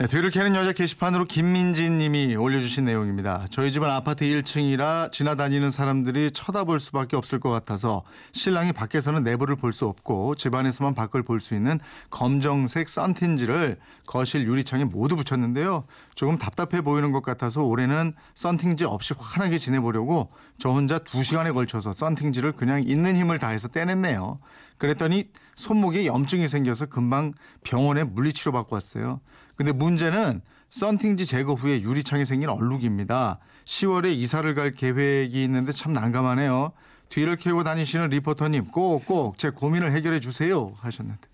네, 뒤를 캐는 여자 게시판으로 김민진 님이 올려주신 내용입니다. 저희 집은 아파트 1층이라 지나다니는 사람들이 쳐다볼 수밖에 없을 것 같아서 신랑이 밖에서는 내부를 볼 수 없고 집안에서만 밖을 볼 수 있는 검정색 썬틴지를 거실 유리창에 모두 붙였는데요. 조금 답답해 보이는 것 같아서 올해는 썬팅지 없이 환하게 지내보려고 저 혼자 2시간에 걸쳐서 썬팅지를 그냥 있는 힘을 다해서 떼냈네요. 그랬더니 손목에 염증이 생겨서 금방 병원에 물리치료 받고 왔어요. 근데 문제는 썬팅지 제거 후에 유리창에 생긴 얼룩입니다. 10월에 이사를 갈 계획이 있는데 참 난감하네요. 뒤를 캐고 다니시는 리포터님 꼭꼭 제 고민을 해결해 주세요 하셨는데 네,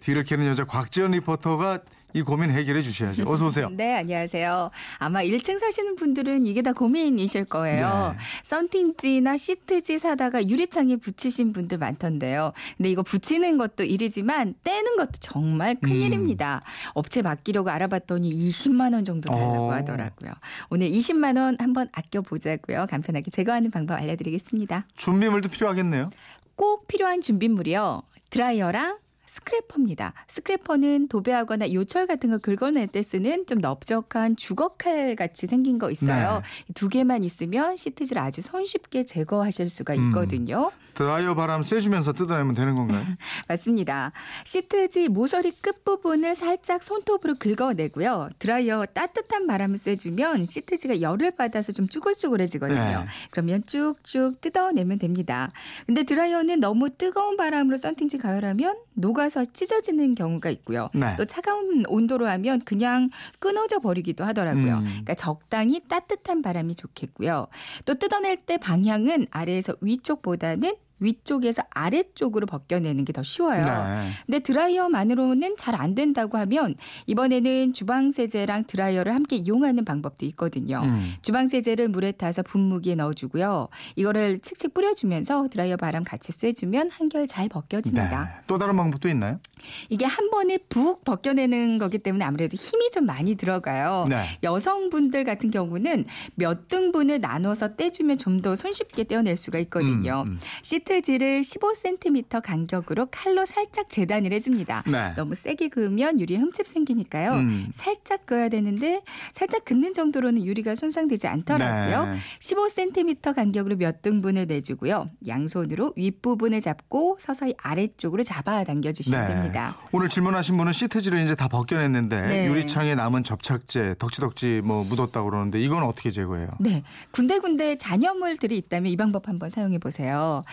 뒤를 캐는 여자 곽지연 리포터가 이 고민 해결해 주셔야죠. 어서 오세요. 네, 안녕하세요. 아마 1층 사시는 분들은 이게 다 고민이실 거예요. 네. 썬팅지나 시트지 사다가 유리창에 붙이신 분들 많던데요. 근데 이거 붙이는 것도 일이지만 떼는 것도 정말 큰일입니다. 업체 맡기려고 알아봤더니 20만 원 정도 달라고 어. 하더라고요. 오늘 20만 원 한번 아껴 보자고요. 간편하게 제거하는 방법 알려드리겠습니다. 준비물도 필요하겠네요. 꼭 필요한 준비물이요. 드라이어랑 스크래퍼입니다. 스크래퍼는 도배하거나 요철 같은 거 긁어낼 때 쓰는 좀 넓적한 주걱칼 같이 생긴 거 있어요. 네. 이두 개만 있으면 시트지를 아주 손쉽게 제거하실 수가 음. 있거든요. 드라이어 바람 쐬주면서 뜯어내면 되는 건가요? 맞습니다. 시트지 모서리 끝부분을 살짝 손톱으로 긁어내고요. 드라이어 따뜻한 바람을 쐬주면 시트지가 열을 받아서 좀 쭈글쭈글해지거든요. 네. 그러면 쭉쭉 뜯어내면 됩니다. 근데 드라이어는 너무 뜨거운 바람으로 썬팅지 가열하면 녹아서 찢어지는 경우가 있고요. 네. 또 차가운 온도로 하면 그냥 끊어져 버리기도 하더라고요. 음. 그러니까 적당히 따뜻한 바람이 좋겠고요. 또 뜯어낼 때 방향은 아래에서 위쪽보다는 위쪽에서 아래쪽으로 벗겨내는 게 더 쉬워요. 네. 근데 드라이어만으로는 잘 안 된다고 하면 이번에는 주방 세제랑 드라이어를 함께 이용하는 방법도 있거든요. 음. 주방 세제를 물에 타서 분무기에 넣어주고요. 이거를 칙칙 뿌려주면서 드라이어 바람 같이 쐬주면 한결 잘 벗겨집니다. 네. 또 다른 방법도 있나요? 이게 한 번에 북 벗겨내는 거기 때문에 아무래도 힘이 좀 많이 들어가요. 네. 여성분들 같은 경우는 몇 등분을 나눠서 떼주면 좀 더 손쉽게 떼어낼 수가 있거든요. 음, 음. 시트 지를 15cm 간격으로 칼로 살짝 재단을 해줍니다. 네. 너무 세게 그으면 유리에 흠집 생기니까요. 음. 살짝 그어야 되는데 살짝 긋는 정도로는 유리가 손상되지 않더라고요. 네. 15cm 간격으로 몇 등분을 내주고요. 양손으로 윗부분을 잡고 서서히 아래쪽으로 잡아 당겨주시면 네. 됩니다. 오늘 질문하신 분은 시트지를 이제 다 벗겨냈는데 네. 유리창에 남은 접착제 덕지덕지 뭐 묻었다고 그러는데 이건 어떻게 제거해요? 네. 군데군데 잔여물들이 있다면 이 방법 한번 사용해 보세요.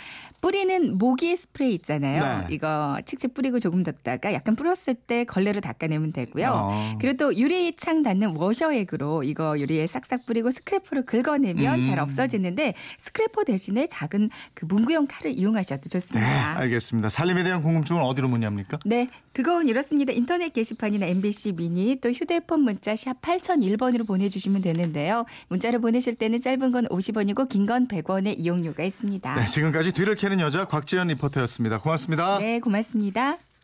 뿌리는 모기 스프레이 있잖아요. 네. 이거 칙칙 뿌리고 조금 뒀다가 약간 뿌렸을 때 걸레로 닦아내면 되고요. 어. 그리고 또 유리창 닦는 워셔액으로 이거 유리에 싹싹 뿌리고 스크래퍼로 긁어내면 음. 잘 없어지는데 스크래퍼 대신에 작은 그 문구용 칼을 이용하셔도 네, 좋습니다. 알겠습니다. 살림에 대한 궁금증은 어디로 문의합니까? 네, 그건 이렇습니다. 인터넷 게시판이나 MBC 미니 또 휴대폰 문자 샵 8001번으로 보내주시면 되는데요. 문자를 보내실 때는 짧은 건 50원이고 긴 건 100원의 이용료가 있습니다. 네, 지금까지 뒤를 캐는 여자 곽지연 리포터였습니다. 고맙습니다. 네, 고맙습니다.